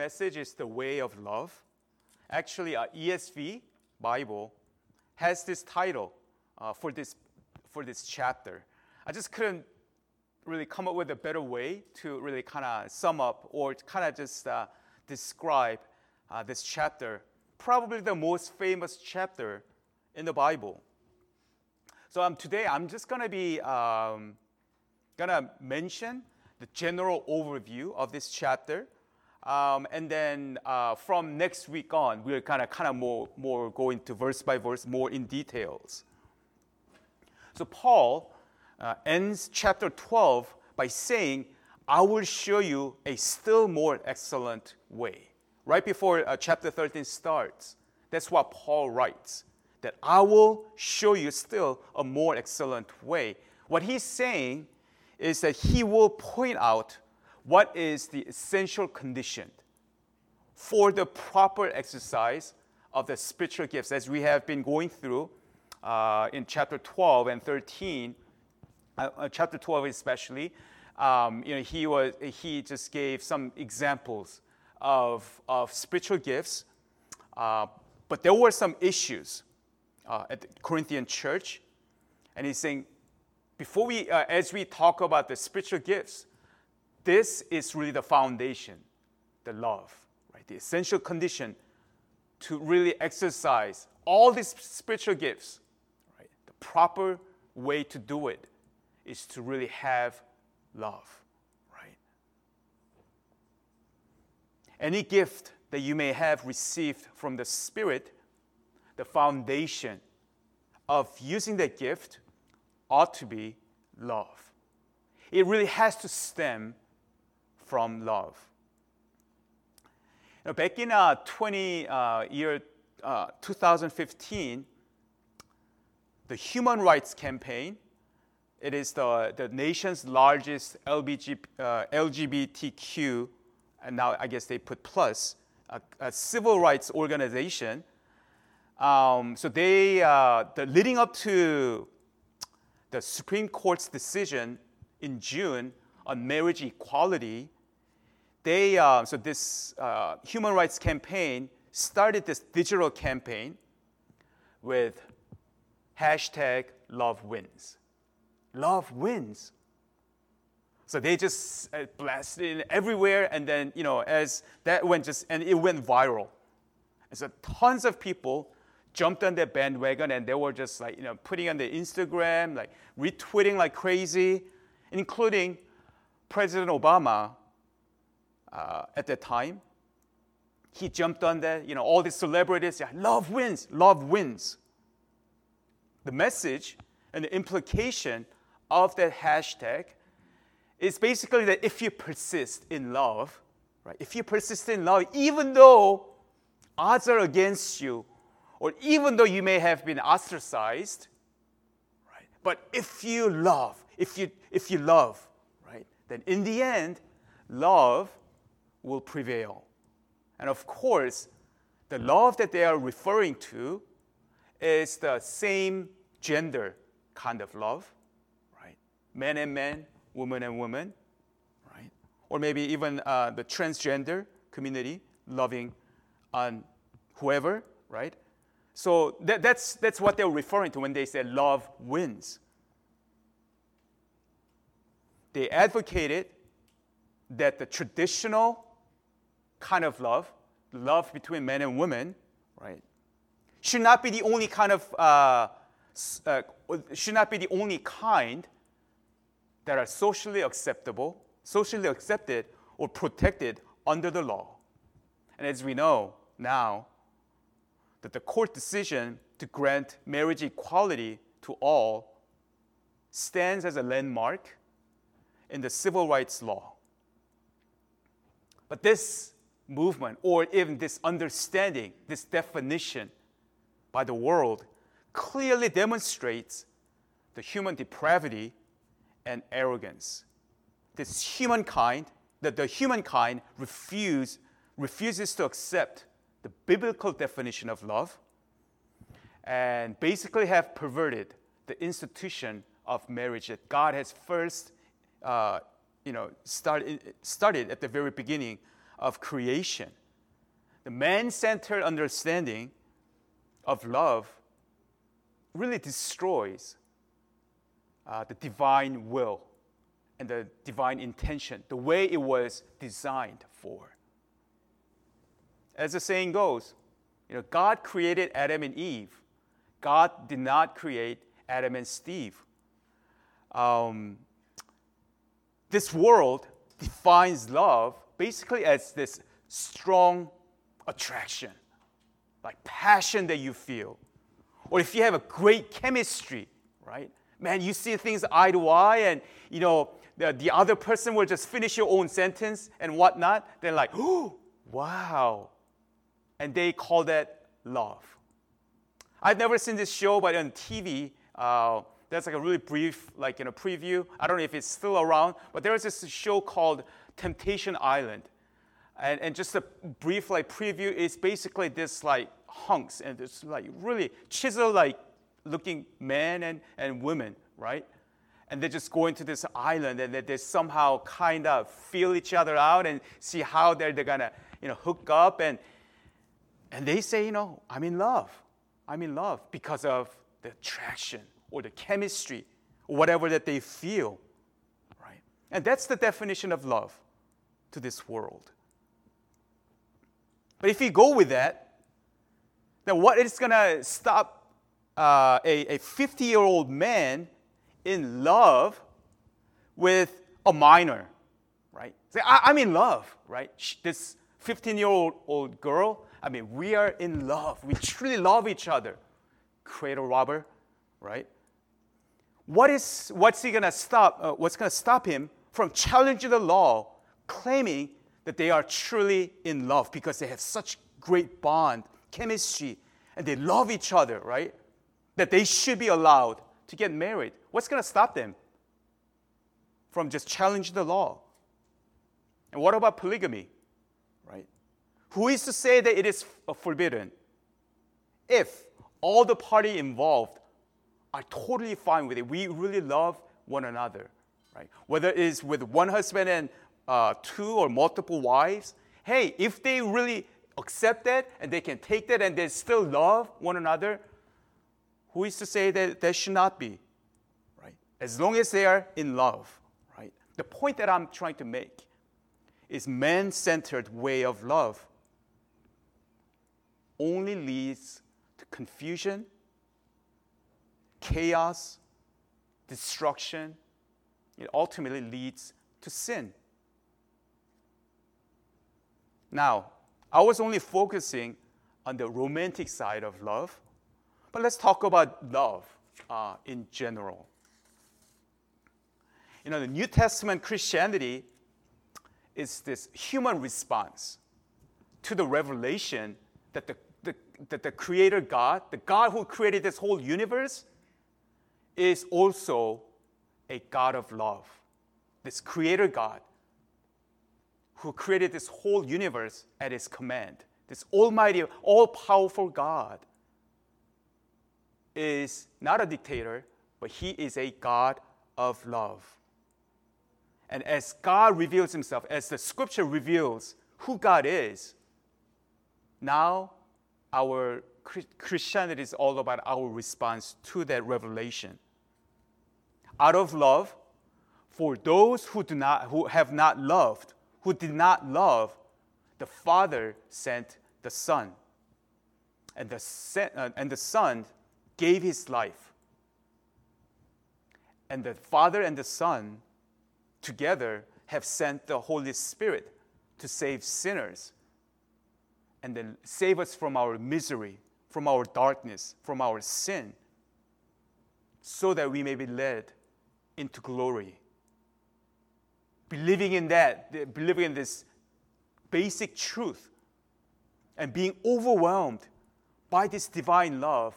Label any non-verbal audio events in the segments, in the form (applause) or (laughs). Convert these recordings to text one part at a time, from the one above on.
message is the way of love. Actually, uh, ESV Bible has this title uh, for this for this chapter. I just couldn't really come up with a better way to really kind of sum up or kind of just uh, describe uh, this chapter. Probably the most famous chapter in the Bible. So um, today I'm just gonna be um, gonna mention the general overview of this chapter. Um, and then uh, from next week on, we're kind of kind of more more going to verse by verse, more in details. So Paul uh, ends chapter 12 by saying, "I will show you a still more excellent way." Right before uh, chapter 13 starts, that's what Paul writes. That I will show you still a more excellent way. What he's saying is that he will point out what is the essential condition for the proper exercise of the spiritual gifts? As we have been going through uh, in chapter 12 and 13 uh, uh, chapter 12 especially um, you know he was he just gave some examples of, of spiritual gifts uh, but there were some issues uh, at the corinthian church. And he's saying before we uh, as we talk about the spiritual gifts this is really the foundation, the love, right? The essential condition to really exercise all these spiritual gifts, right? The proper way to do it is to really have love, right? Any gift that you may have received from the Spirit, the foundation of using that gift ought to be love. It really has to stem from love. You know, back in uh, 20 uh, year uh, 2015, the Human Rights Campaign, it is the, the nation's largest LBG, uh, LGBTQ, and now I guess they put plus, a, civil rights organization. Um, so they, uh, the leading up to the Supreme Court's decision in June on marriage equality, they, uh, so this uh, human rights campaign started this digital campaign with hashtag love wins. Love wins. So they just uh, blasted it everywhere, and then you know, as that went just and it went viral. And so tons of people jumped on that bandwagon, and they were just like you know putting on their Instagram, like retweeting like crazy, including President Obama uh, at that time. He jumped on that, you know, all these celebrities, yeah, love wins, love wins. The message and the implication of that hashtag is basically that if you persist in love, right, if you persist in love, even though odds are against you, or even though you may have been ostracized, right, but if you love, if you, if you love, right, then in the end, love will prevail. And of course, the love that they are referring to is the same gender kind of love, right? Men and men, woman and woman, right? Or maybe even uh, the transgender community loving on whoever, right? So that, that's, that's what they're referring to when they say love wins. They advocated that the traditional kind of love, love between men and women, right, should not be the only kind of, uh, uh, should not be the only kind that are socially acceptable, socially accepted, or protected under the law. And as we know now, that the court decision to grant marriage equality to all stands as a landmark in the civil rights law. But this movement or even this understanding, this definition by the world clearly demonstrates the human depravity and arrogance. This humankind, that the humankind refuse, refuses to accept the biblical definition of love and basically have perverted the institution of marriage that God has first uh, you know, started, started at the very beginning of creation. The man centered understanding of love really destroys uh, the divine will and the divine intention, the way it was designed for. As the saying goes, you know, God created Adam and Eve. God did not create Adam and Steve. Um, this world defines love basically as this strong attraction, like passion that you feel. Or if you have a great chemistry, right? Man, you see things eye to eye, and you know, the, the other person will just finish your own sentence and whatnot. They're like, oh, wow. And they call that love. I've never seen this show, but on TV, uh, there's like a really brief, like in a preview. I don't know if it's still around, but there was this show called Temptation Island. And, and just a brief like preview is basically this like hunks and this like really chisel like looking men and, and women, right? And they just go into this island and they, they somehow kind of feel each other out and see how they're, they're gonna, you know, hook up and and they say, you know, I'm in love. I'm in love because of the attraction or the chemistry or whatever that they feel. Right? And that's the definition of love to this world. But if you go with that, then what is going to stop uh, a 50 year old man in love with a minor, right? Say, I, am in love, right? This 15 year old girl, I mean, we are in love. We truly love each other. Cradle robber, right? What is, what's he gonna stop? Uh, what's gonna stop him from challenging the law, claiming that they are truly in love because they have such great bond, chemistry, and they love each other, right? That they should be allowed to get married. What's going to stop them from just challenging the law? And what about polygamy? Right? Who is to say that it is uh, forbidden? If all the party involved are totally fine with it, we really love one another, right? Whether it is with one husband and uh, two or multiple wives, hey, if they really accept that and they can take that and they still love one another, who is to say that that should not be? Right? As long as they are in love, right? The point that I'm trying to make is man-centered way of love only leads to confusion, chaos, destruction. It ultimately leads to sin. Now, I was only focusing on the romantic side of love, but let's talk about love uh, in general. You know, the New Testament Christianity is this human response to the revelation that the, the, that the Creator God, the God who created this whole universe, is also a God of love. This Creator God who created this whole universe at His command, this almighty, all powerful God is not a dictator, but he is a God of love. And as God reveals himself, as the scripture reveals who God is, now our Christianity is all about our response to that revelation. Out of love, for those who, do not, who have not loved, who did not love, the Father sent the Son. And the, uh, and the Son gave his life. And the Father and the Son together have sent the Holy Spirit to save sinners and then save us from our misery, from our darkness, from our sin, so that we may be led into glory. Believing in that, believing in this basic truth, and being overwhelmed by this divine love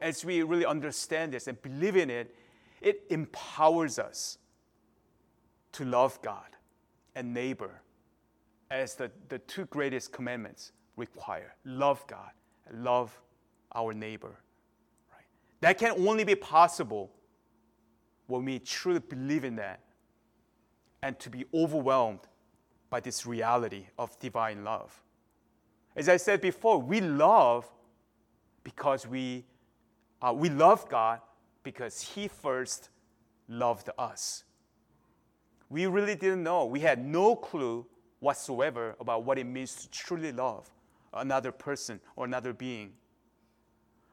as we really understand this and believe in it, it empowers us to love God and neighbor as the, the two greatest commandments require love God and love our neighbor. Right? That can only be possible when we truly believe in that and to be overwhelmed by this reality of divine love. As I said before, we love because we, uh, we love God because He first loved us. We really didn't know. We had no clue whatsoever about what it means to truly love another person or another being.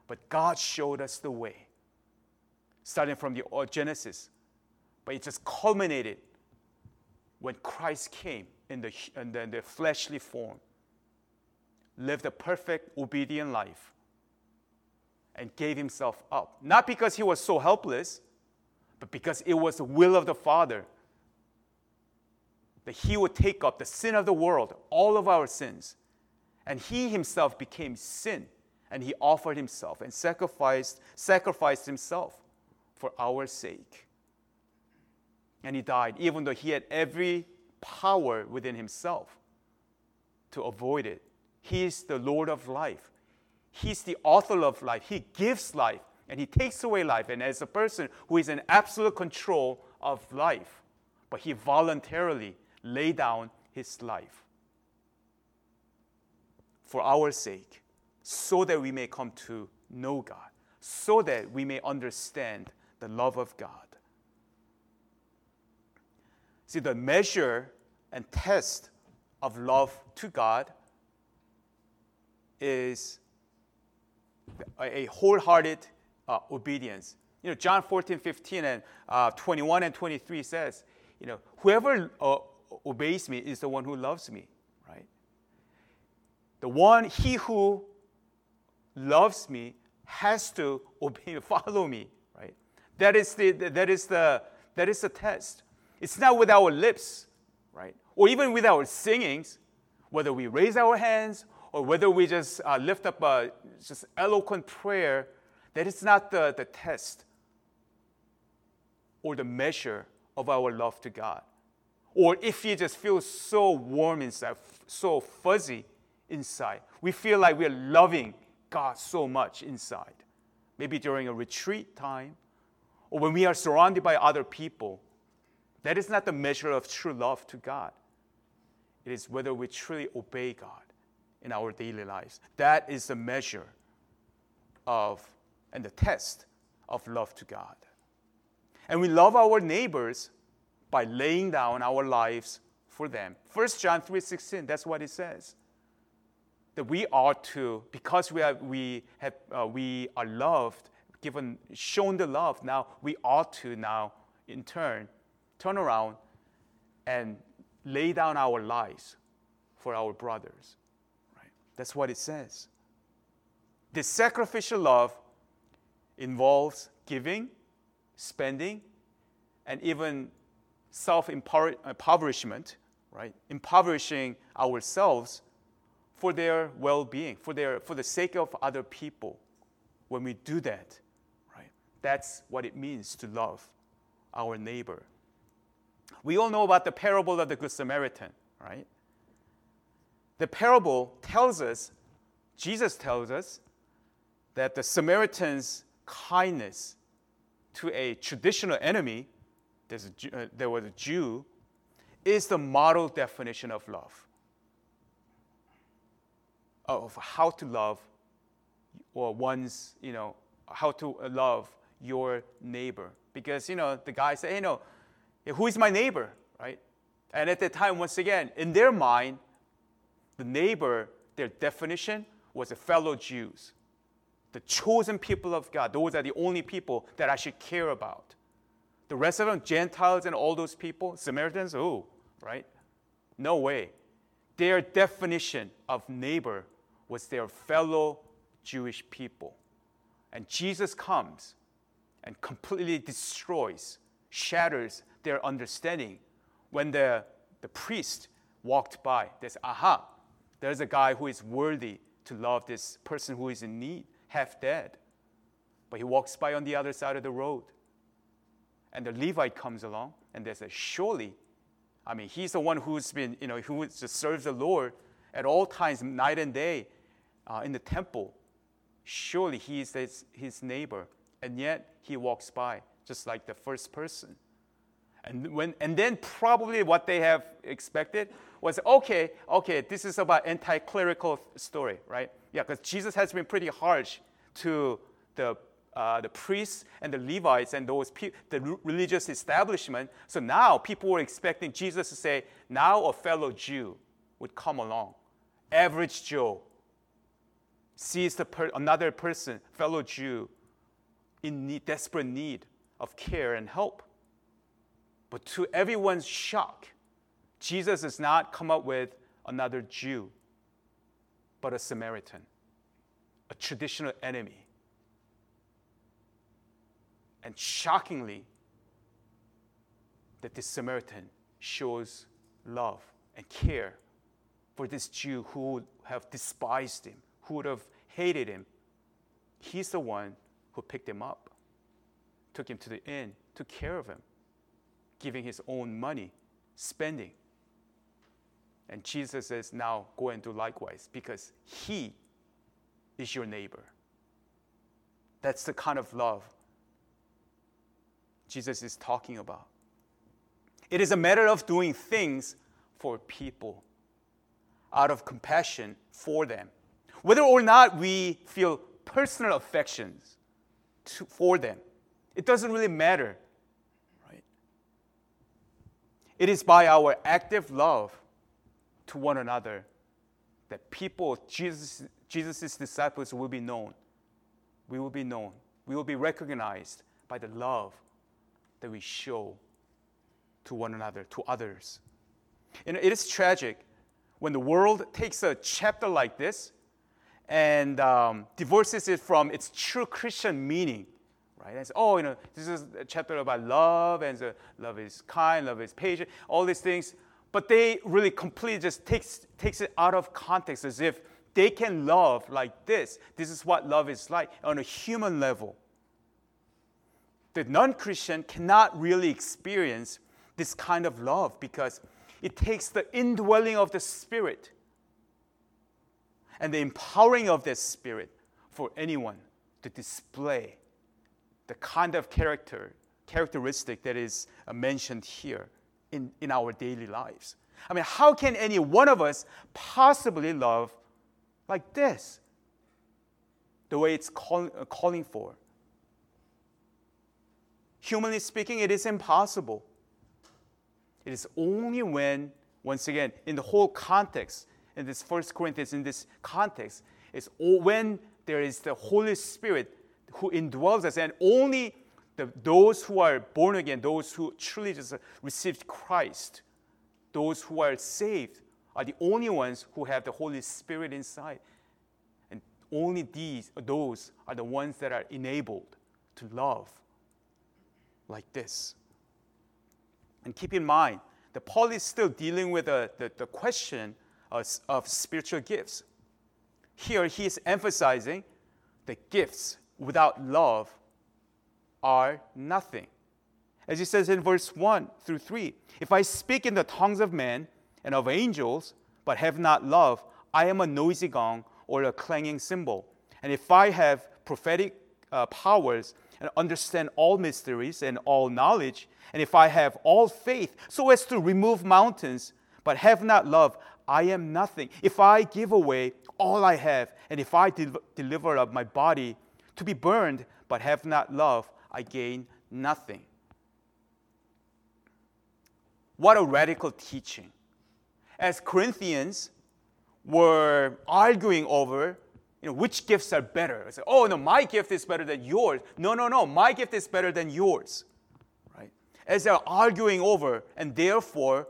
But God showed us the way, starting from the Genesis. But it just culminated when Christ came in the, in the, in the fleshly form, lived a perfect, obedient life, and gave himself up. Not because he was so helpless, but because it was the will of the Father that he would take up the sin of the world, all of our sins. And he himself became sin, and he offered himself and sacrificed, sacrificed himself for our sake. And he died, even though he had every power within himself to avoid it. He is the Lord of life. He's the author of life. He gives life and he takes away life. And as a person who is in absolute control of life, but he voluntarily laid down his life for our sake, so that we may come to know God, so that we may understand the love of God. See, the measure and test of love to God is a wholehearted uh, obedience. You know, John 14, 15, and uh, 21 and 23 says, you know, whoever uh, obeys me is the one who loves me, right? The one, he who loves me has to (laughs) obey, follow me, right? That is the, that is the, that is the test. It's not with our lips, right? Or even with our singings, whether we raise our hands or whether we just uh, lift up a just eloquent prayer, that is not the, the test or the measure of our love to God. Or if you just feel so warm inside, so fuzzy inside, we feel like we're loving God so much inside. Maybe during a retreat time, or when we are surrounded by other people. That is not the measure of true love to God. It is whether we truly obey God in our daily lives. That is the measure of and the test of love to God. And we love our neighbors by laying down our lives for them. 1 John 3:16, that's what it says. That we are to, because we are, we have, uh, we are loved, given, shown the love, now we ought to now, in turn, turn around and lay down our lives for our brothers. Right? That's what it says. This sacrificial love involves giving, spending, and even self impoverishment, right? Impoverishing ourselves for their well being, for, their, for the sake of other people. When we do that, right? That's what it means to love our neighbor. We all know about the parable of the Good Samaritan, right? The parable tells us, Jesus tells us, that the Samaritan's kindness to a traditional enemy, a, uh, there was a Jew, is the model definition of love. Of how to love or one's, you know, how to love your neighbor. Because, you know, the guy said, hey, no, who is my neighbor, right? And at that time, once again, in their mind, the neighbor, their definition was a fellow Jews the chosen people of God. Those are the only people that I should care about. The rest of them, Gentiles and all those people, Samaritans, oh, right? No way. Their definition of neighbor was their fellow Jewish people. And Jesus comes and completely destroys, shatters their understanding. When the, the priest walked by, they said, aha, there's a guy who is worthy to love this person who is in need half dead. But he walks by on the other side of the road. And the Levite comes along and they say, Surely, I mean, he's the one who's been, you know, who just serves the Lord at all times, night and day, uh, in the temple. Surely he is his, his neighbor. And yet he walks by just like the first person. And, when, and then probably what they have expected was okay, okay, this is about anti clerical story, right? Yeah, because Jesus has been pretty harsh to the, uh, the priests and the Levites and those pe- the religious establishment. So now people were expecting Jesus to say, now a fellow Jew would come along, average Joe, sees the per- another person, fellow Jew, in need, desperate need of care and help. But to everyone's shock, Jesus does not come up with another Jew, but a Samaritan, a traditional enemy. And shockingly, that this Samaritan shows love and care for this Jew who would have despised him, who would have hated him. He's the one who picked him up, took him to the inn, took care of him, giving his own money, spending. And Jesus says, Now go and do likewise because he is your neighbor. That's the kind of love Jesus is talking about. It is a matter of doing things for people out of compassion for them. Whether or not we feel personal affections to, for them, it doesn't really matter. It is by our active love to one another that people, Jesus' Jesus' disciples, will be known. We will be known. We will be recognized by the love that we show to one another, to others. And it is tragic when the world takes a chapter like this and um, divorces it from its true Christian meaning, right? And oh, you know, this is a chapter about love, and so love is kind, love is patient, all these things. But they really completely just takes, takes it out of context as if they can love like this. This is what love is like on a human level. The non Christian cannot really experience this kind of love because it takes the indwelling of the Spirit and the empowering of the Spirit for anyone to display the kind of character, characteristic that is uh, mentioned here in, in our daily lives. I mean, how can any one of us possibly love like this? The way it's call, uh, calling for. Humanly speaking, it is impossible. It is only when, once again, in the whole context, in this First Corinthians, in this context, it's when there is the Holy Spirit who indwells us, and only the, those who are born again, those who truly just received Christ, those who are saved, are the only ones who have the Holy Spirit inside. And only these, those are the ones that are enabled to love like this. And keep in mind that Paul is still dealing with the, the, the question of, of spiritual gifts. Here he is emphasizing the gifts without love are nothing. As he says in verse 1 through 3 If I speak in the tongues of men and of angels, but have not love, I am a noisy gong or a clanging cymbal. And if I have prophetic uh, powers and understand all mysteries and all knowledge, and if I have all faith so as to remove mountains, but have not love, I am nothing. If I give away all I have, and if I de- deliver up my body to be burned, but have not love, I gain nothing. What a radical teaching. As Corinthians were arguing over you know, which gifts are better. Say, oh, no, my gift is better than yours. No, no, no, my gift is better than yours. Right? As they're arguing over, and therefore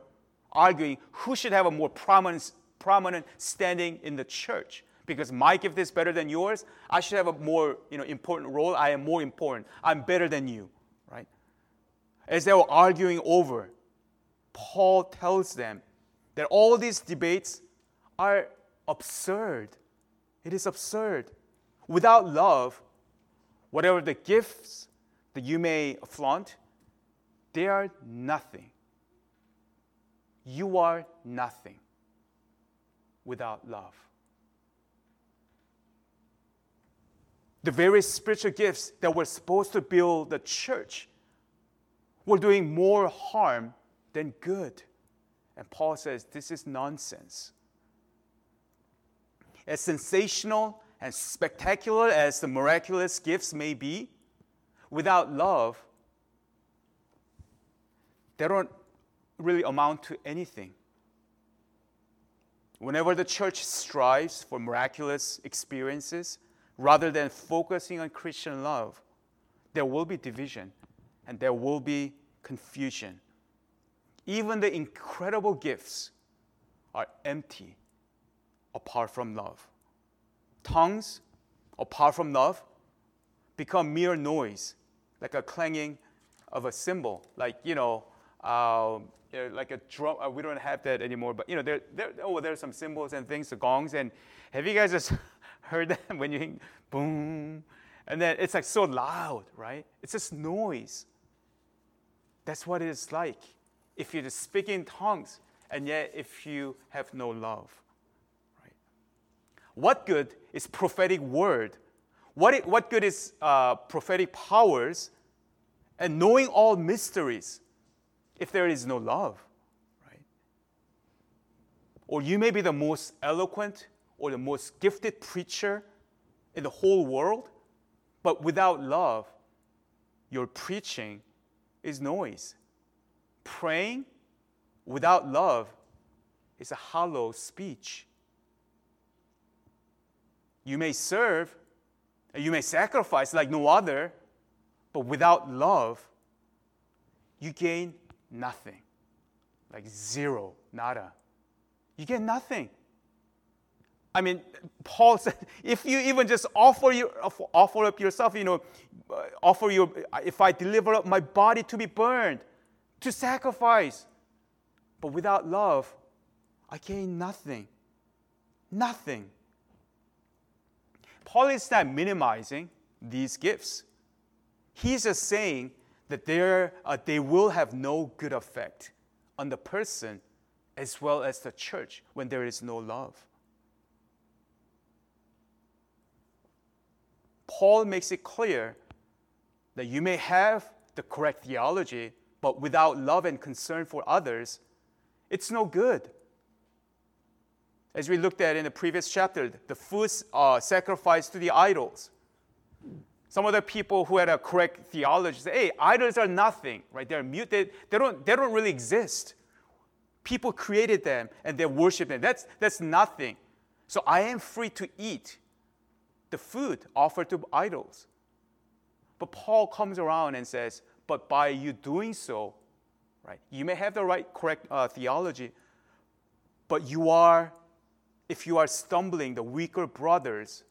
arguing who should have a more prominent, prominent standing in the church. Because my gift is better than yours, I should have a more you know, important role. I am more important. I'm better than you. Right? As they were arguing over, Paul tells them that all these debates are absurd it is absurd. Without love, whatever the gifts that you may flaunt, they are nothing. You are nothing without love. The very spiritual gifts that were supposed to build the church We're doing more harm than good. And Paul says this is nonsense. As sensational and spectacular as the miraculous gifts may be, without love, they don't really amount to anything. Whenever the church strives for miraculous experiences, rather than focusing on Christian love, there will be division and there will be confusion. Even the incredible gifts are empty apart from love. Tongues, apart from love, become mere noise, like a clanging of a cymbal, like, you know, uh, like a drum. Uh, we don't have that anymore, but, you know, there, there, oh, there's some cymbals and things, the gongs. And have you guys just heard that (laughs) when you boom? And then it's like so loud, right? It's just noise. That's what it is like if you just speak in tongues and yet if you have no love. Right? What good is prophetic word? What, it, what good is uh, prophetic powers and knowing all mysteries if there is no love? Right? Or you may be the most eloquent or the most gifted preacher in the whole world, but without love, your preaching is noise. Praying without love is a hollow speech. You may serve you may sacrifice like no other, but without love, you gain nothing. Like zero, nada. You get nothing. I mean, Paul said, (laughs) if you even just offer, your, offer up yourself, you know, uh, offer your, if I deliver up my body to be burned, to sacrifice, but without love, I gain nothing. Nothing. Paul is not minimizing these gifts. He's just saying that uh, they will have no good effect on the person as well as the church when there is no love. Paul makes it clear that you may have the correct theology, but without love and concern for others, it's no good. As we looked at in the previous chapter, the food uh, sacrificed to the idols. Some of the people who had a correct theology say, hey, idols are nothing, right? They're mute, they, they, don't, they don't really exist. People created them and they worship them. That's, that's nothing. So I am free to eat the food offered to idols. But Paul comes around and says, but by you doing so, right, you may have the right, correct uh, theology, but you are, if you are stumbling the weaker brothers,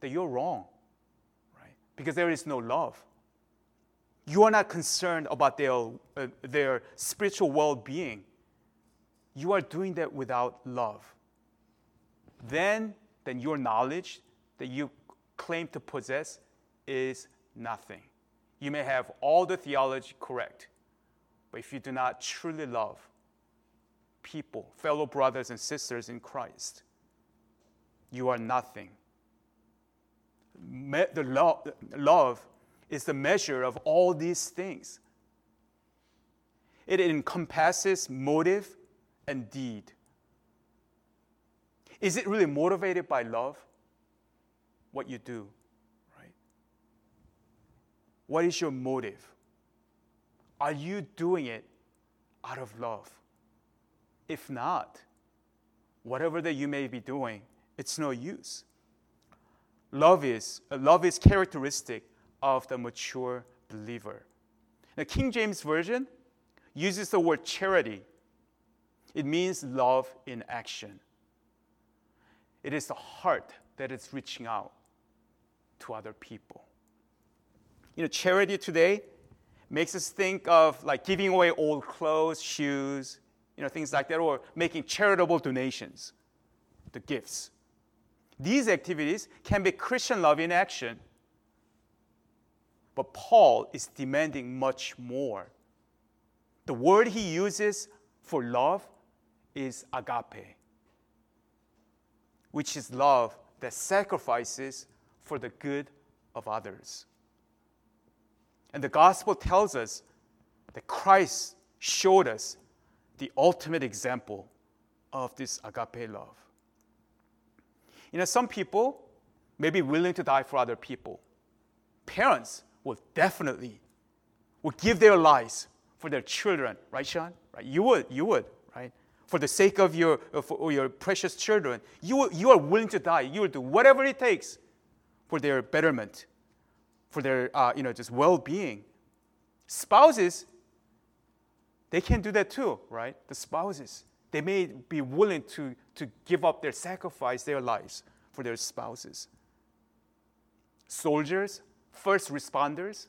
that you're wrong, right? Because there is no love. You are not concerned about their, uh, their spiritual well being. You are doing that without love. Then then your knowledge that you claim to possess is nothing. You may have all the theology correct, but if you do not truly love people, fellow brothers and sisters in Christ, you are nothing. the lo- love is the measure of all these things. It encompasses motive and deed. Is it really motivated by love? What you do, right? What is your motive? Are you doing it out of love? If not, whatever that you may be doing, it's no use. Love is uh, love is characteristic of the mature believer. The King James Version uses the word charity. It means love in action. It is the heart that is reaching out to other people. You know, charity today makes us think of like giving away old clothes, shoes, you know, things like that, or making charitable donations, the gifts. These activities can be Christian love in action. But Paul is demanding much more. The word he uses for love is agape which is love that sacrifices for the good of others. And the gospel tells us that Christ showed us the ultimate example of this agape love. You know, some people may be willing to die for other people. Parents will definitely would give their lives for their children, right, Sean? Right? You would, you would, right? For the sake of your, for your precious children, you, you are willing to die. You will do whatever it takes for their betterment, for their, uh, you know, just well-being. Spouses, they can do that too, right? The spouses, they may be willing to, to give up their sacrifice, their lives for their spouses. Soldiers, first responders,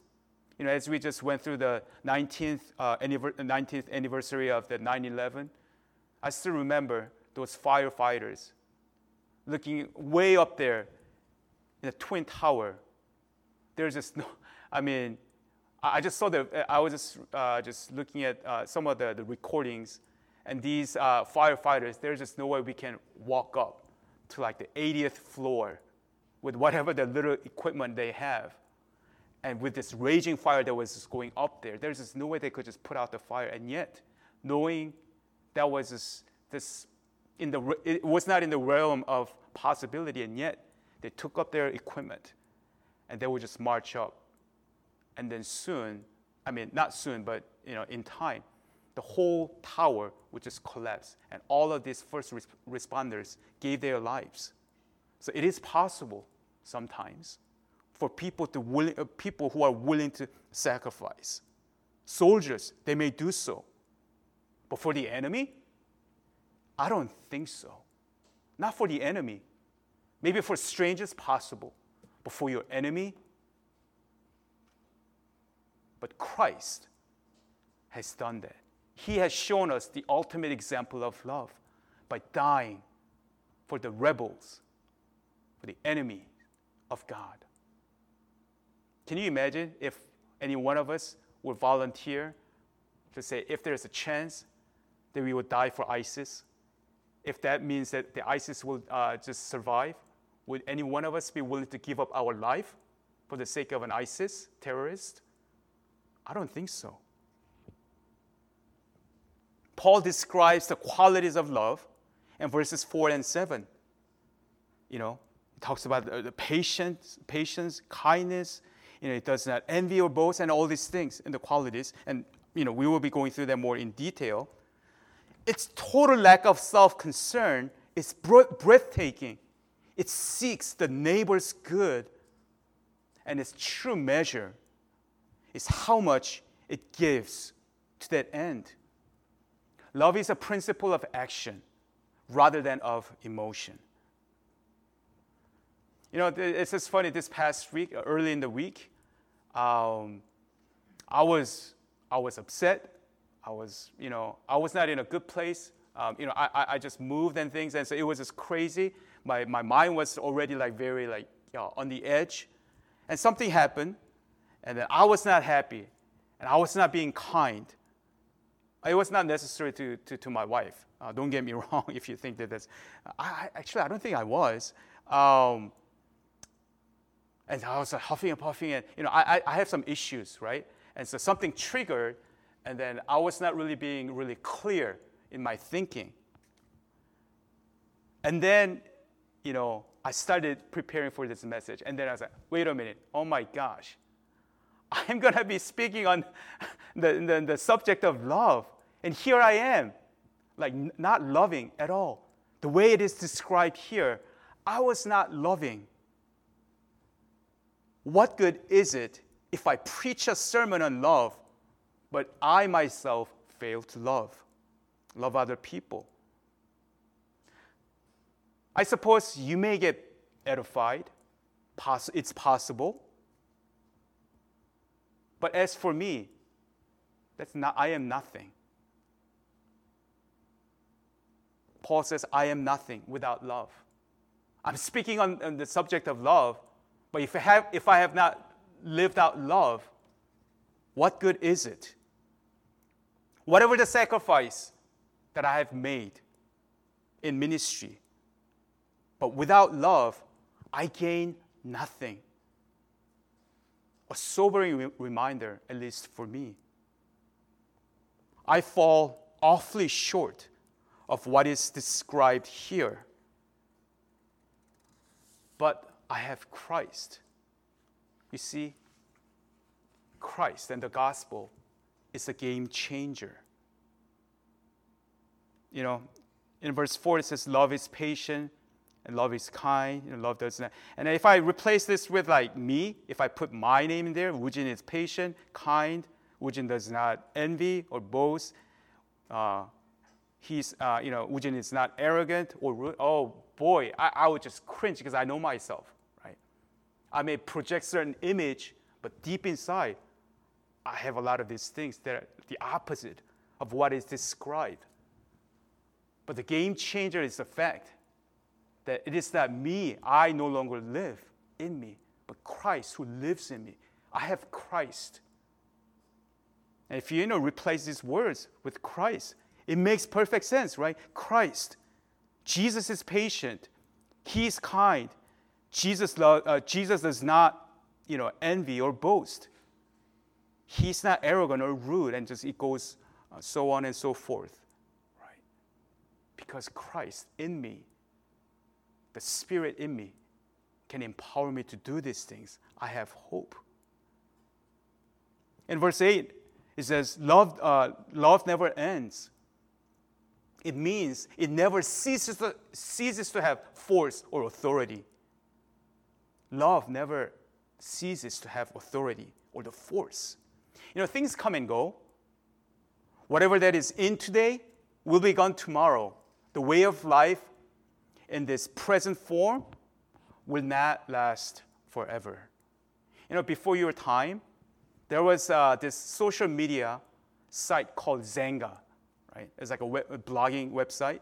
you know, as we just went through the 19th, uh, 19th anniversary of the 9 11, I still remember those firefighters looking way up there in the Twin Tower. There's just no, (laughs) I mean, I just saw the, I was just, uh, just looking at uh, some of the, the recordings, and these uh, firefighters, there's just no way we can walk up to like the 80th floor with whatever the little equipment they have. And with this raging fire that was just going up there, there's just no way they could just put out the fire. And yet, knowing that was this, this in the, it was not in the realm of possibility, and yet they took up their equipment and they would just march up. And then soon, I mean, not soon, but you know, in time, the whole tower would just collapse. And all of these first responders gave their lives. So it is possible sometimes for people, to uh, people who are willing to sacrifice. Soldiers, they may do so. But for the enemy, I don't think so. Not for the enemy. Maybe for strangers, possible. But for your enemy, but Christ has done that. He has shown us the ultimate example of love by dying for the rebels, for the enemy of God. Can you imagine if any one of us would volunteer to say, if there's a chance that we would die for ISIS, if that means that the ISIS will uh, just survive, would any one of us be willing to give up our life for the sake of an ISIS terrorist? I don't think so. Paul describes the qualities of love in verses 4 and 7. You know, he talks about the, patience, patience, kindness, you know, it does not envy or boast and all these things and the qualities. And, you know, we will be going through them more in detail. Its total lack of self concern is breathtaking. It seeks the neighbor's good. And its true measure is how much it gives to that end. Love is a principle of action rather than of emotion. You know, it's just funny. This past week, early in the week, um, I was I was upset. I was, you know, I was not in a good place. Um, you know, I, I just moved and things, and so it was just crazy. My, my mind was already like very like you know, on the edge, and something happened, and then I was not happy, and I was not being kind. It was not necessary to, to, to my wife. Uh, don't get me (laughs) wrong if you think that that's. I, actually, I don't think I was. Um, and I was huffing and puffing, and you know, I, I have some issues, right? And so something triggered, and then I was not really being really clear in my thinking. And then, you know, I started preparing for this message, and then I was like, wait a minute, oh my gosh, (laughs) I'm gonna be speaking on (laughs) the, the, the subject of love, and here I am, like not loving at all. The way it is described here, I was not loving. What good is it if I preach a sermon on love, but I myself fail to love, love other people? I suppose you may get edified. It's possible. But as for me, that's not, I am nothing. Paul says, I am nothing without love. I'm speaking on, on the subject of love, but if I have, if I have not lived out love, what good is it? Whatever the sacrifice that I have made in ministry, but without love, I gain nothing. a sobering re- reminder, at least for me. I fall awfully short of what is described here. But I have Christ. You see, Christ and the gospel is a game changer. You know, in verse 4 it says, Love is patient and love is kind, know, love does not. And if I replace this with like me, if I put my name in there, Woojin is patient, kind, Woojin does not envy or boast. Uh, he's, uh, you know, Woojin is not arrogant or rude. Oh boy, I, I would just cringe because I know myself, right? I may project certain image, but deep inside, I have a lot of these things that are the opposite of what is described. But the game changer is the fact that it is not me, I no longer live in me, but Christ who lives in me. I have Christ. And if you, you know, replace these words with Christ, it makes perfect sense, right? Christ. Jesus is patient. He is kind. Jesus, lo- uh, Jesus does not, you know, envy or boast. He's not arrogant or rude, and just it goes uh, so on and so forth, right? Because Christ in me the Spirit in me can empower me to do these things, I have hope. In verse 8, it says, Love, uh, love never ends. It means it never ceases to, ceases to have force or authority. Love never ceases to have authority or the force. You know, things come and go. Whatever that is in today will be gone tomorrow. The way of life in this present form will not last forever. You know, before your time, there was uh, this social media site called Xanga, right? It's like a, web, a blogging website.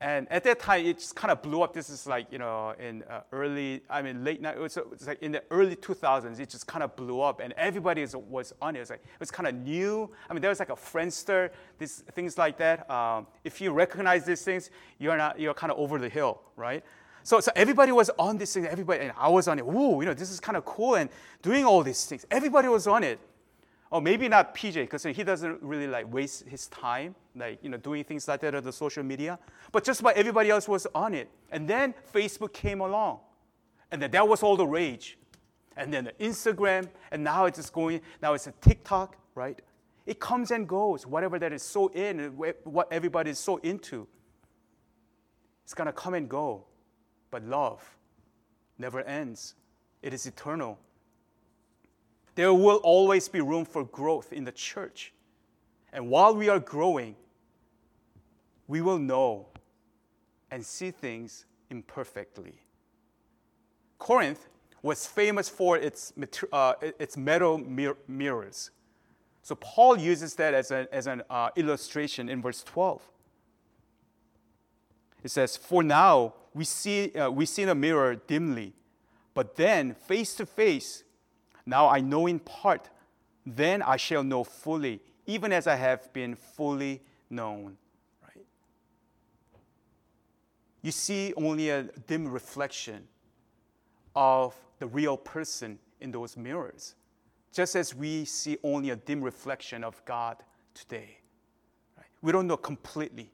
And at that time, it just kind of blew up. This is like, you know, in uh, early, I mean, late, night, it was, it was like in the early 2000s, it just kind of blew up and everybody was, was on it. It was, like, it was kind of new. I mean, there was like a Friendster, these things like that. Um, if you recognize these things, you're not, you're kind of over the hill, right? So, so everybody was on this thing, everybody, and I was on it. Ooh, you know, this is kind of cool and doing all these things. Everybody was on it. Or maybe not PJ, because he doesn't really like waste his time, like you know, doing things like that on the social media. But just about everybody else was on it. And then Facebook came along. And then that was all the rage. And then the Instagram, and now it's just going, now it's a TikTok, right? It comes and goes, whatever that is so in, what everybody is so into. It's gonna come and go. But love never ends. It is eternal there will always be room for growth in the church. And while we are growing, we will know and see things imperfectly. Corinth was famous for its, uh, its metal mir- mirrors. So Paul uses that as, a, as an uh, illustration in verse 12. It says, For now we see, uh, we see in a mirror dimly, but then face to face now I know in part, then I shall know fully, even as I have been fully known. Right? You see only a dim reflection of the real person in those mirrors, just as we see only a dim reflection of God today. Right? We don't know completely,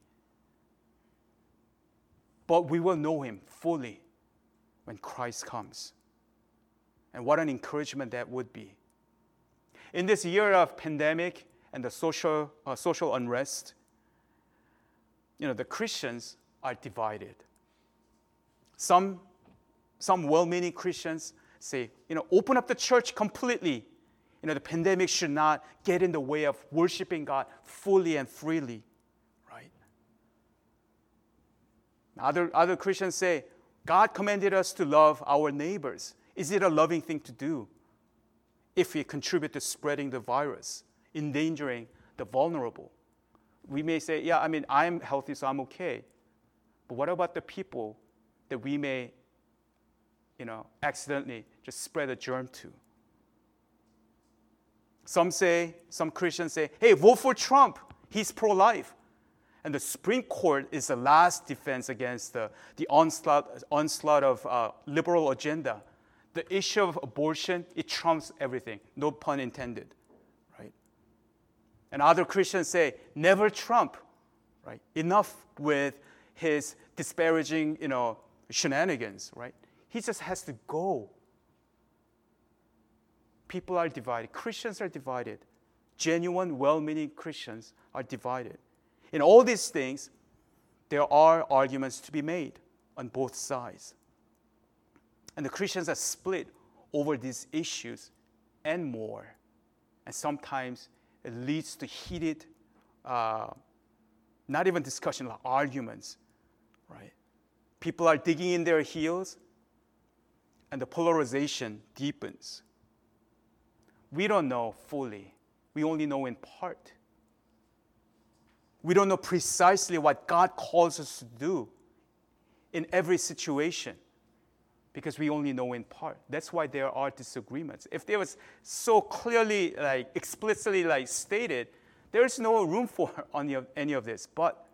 but we will know Him fully when Christ comes. And what an encouragement that would be. In this year of pandemic and the social, uh, social unrest, you know, the Christians are divided. Some, some well-meaning Christians say, you know, open up the church completely. You know, the pandemic should not get in the way of worshiping God fully and freely, right? Other, other Christians say, God commanded us to love our neighbors. Is it a loving thing to do if we contribute to spreading the virus, endangering the vulnerable? We may say, yeah, I mean, I'm healthy, so I'm okay. But what about the people that we may, you know, accidentally just spread a germ to? Some say, some Christians say, hey, vote for Trump. He's pro life. And the Supreme Court is the last defense against the, the onslaught, onslaught of uh, liberal agenda the issue of abortion, it trumps everything. No pun intended, right? And other Christians say, never Trump, right? Enough with his disparaging, you know, shenanigans, right? He just has to go. People are divided. Christians are divided. Genuine, well meaning Christians are divided. In all these things, there are arguments to be made on both sides. And the Christians are split over these issues and more. And sometimes it leads to heated, uh, not even discussion, like arguments, right? People are digging in their heels, and the polarization deepens. We don't know fully, we only know in part. We don't know precisely what God calls us to do in every situation because we only know in part. That's why there are disagreements. If there was so clearly, like explicitly, like stated, there is no room for (laughs) any of, any of this. But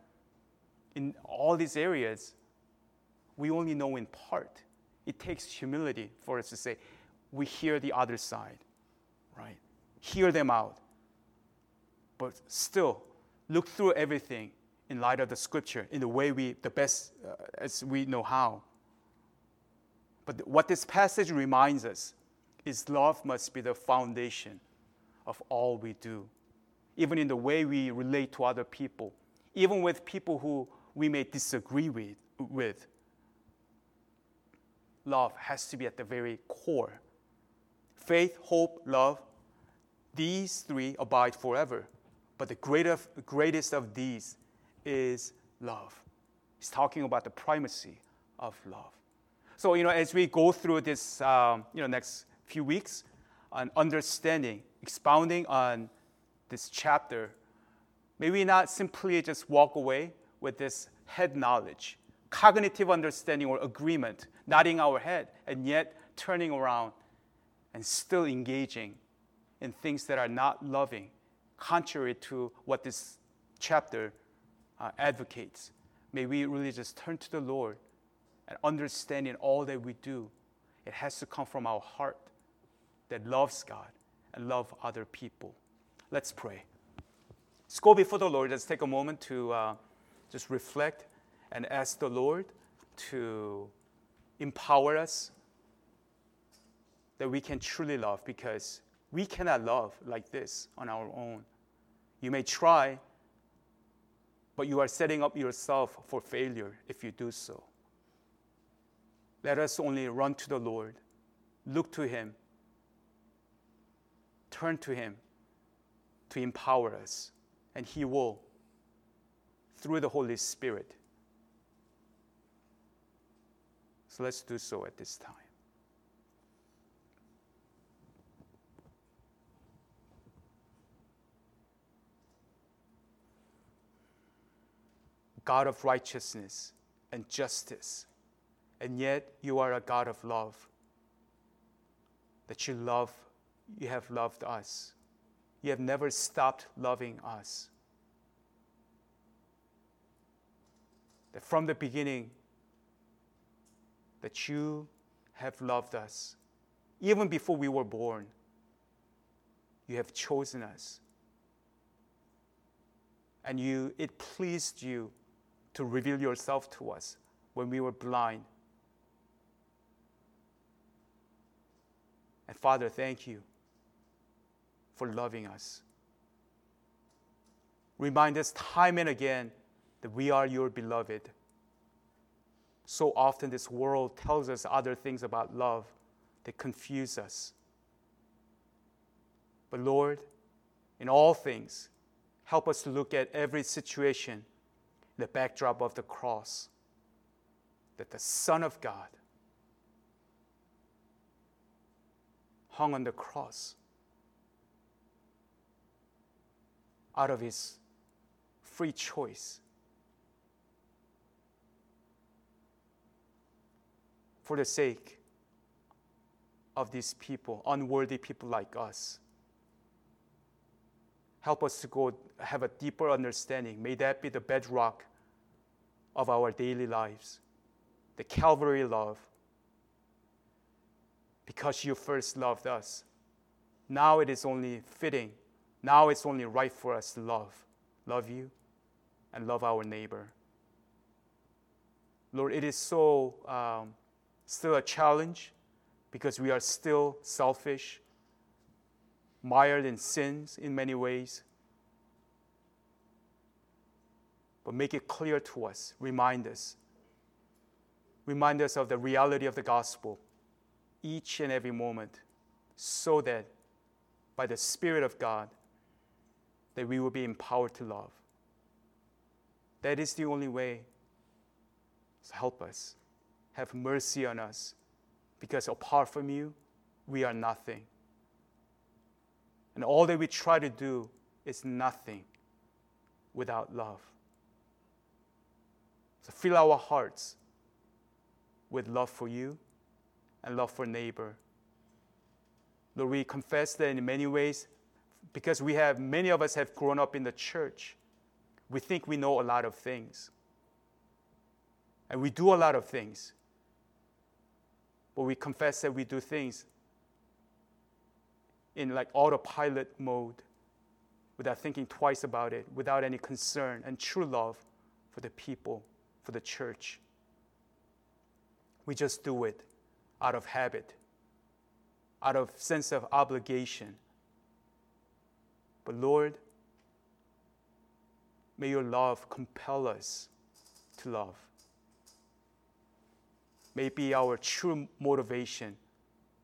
in all these areas, we only know in part. It takes humility for us to say, we hear the other side, right? Hear them out. But still, look through everything in light of the scripture in the way we, the best uh, as we know how. But what this passage reminds us is love must be the foundation of all we do, even in the way we relate to other people, even with people who we may disagree with. with. Love has to be at the very core. Faith, hope, love, these three abide forever. But the greatest, greatest of these is love. He's talking about the primacy of love. So, you know, as we go through this, um, you know, next few weeks on understanding, expounding on this chapter, may we not simply just walk away with this head knowledge, cognitive understanding or agreement, nodding our head, and yet turning around and still engaging in things that are not loving, contrary to what this chapter uh, advocates. May we really just turn to the Lord and understanding all that we do, it has to come from our heart that loves God and love other people. Let's pray. Let's go before the Lord. Let's take a moment to uh, just reflect and ask the Lord to empower us that we can truly love because we cannot love like this on our own. You may try, but you are setting up yourself for failure if you do so. Let us only run to the Lord, look to Him, turn to Him to empower us, and He will, through the Holy Spirit. So let's do so at this time. God of righteousness and justice and yet you are a God of love. That you love, you have loved us. You have never stopped loving us. That from the beginning, that you have loved us. Even before we were born, you have chosen us. And you, it pleased you to reveal yourself to us when we were blind And Father, thank you for loving us. Remind us time and again that we are your beloved. So often, this world tells us other things about love that confuse us. But Lord, in all things, help us to look at every situation in the backdrop of the cross that the Son of God hung on the cross out of his free choice. For the sake of these people, unworthy people like us. Help us to go have a deeper understanding. May that be the bedrock of our daily lives. The Calvary love because you first loved us. Now it is only fitting, now it's only right for us to love. Love you and love our neighbor. Lord, it is so um, still a challenge because we are still selfish, mired in sins in many ways. But make it clear to us, remind us. Remind us of the reality of the gospel each and every moment so that by the Spirit of God, that we will be empowered to love. That is the only way. So help us. Have mercy on us. Because apart from you, we are nothing. And all that we try to do is nothing without love. So fill our hearts with love for you and love for neighbor. Lord, we confess that in many ways, because we have many of us have grown up in the church, we think we know a lot of things. And we do a lot of things. But we confess that we do things in like autopilot mode without thinking twice about it, without any concern and true love for the people, for the church. We just do it out of habit, out of sense of obligation. But Lord, may your love compel us to love. May be our true motivation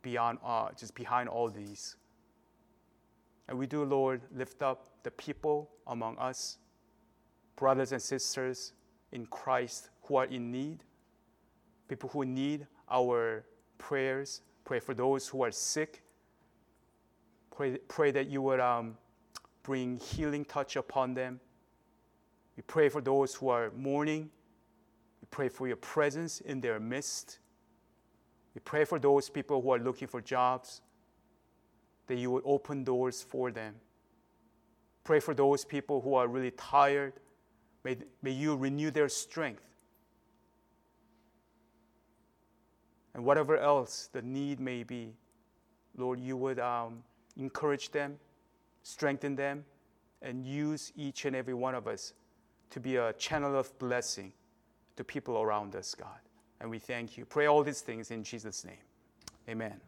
beyond uh, just behind all these. And we do, Lord, lift up the people among us, brothers and sisters in Christ who are in need, people who need our prayers. Pray for those who are sick. Pray, pray that you would um, bring healing touch upon them. We pray for those who are mourning. We pray for your presence in their midst. We pray for those people who are looking for jobs, that you would open doors for them. Pray for those people who are really tired. May, may you renew their strength. And whatever else the need may be, Lord, you would um, encourage them, strengthen them, and use each and every one of us to be a channel of blessing to people around us, God. And we thank you. Pray all these things in Jesus' name. Amen.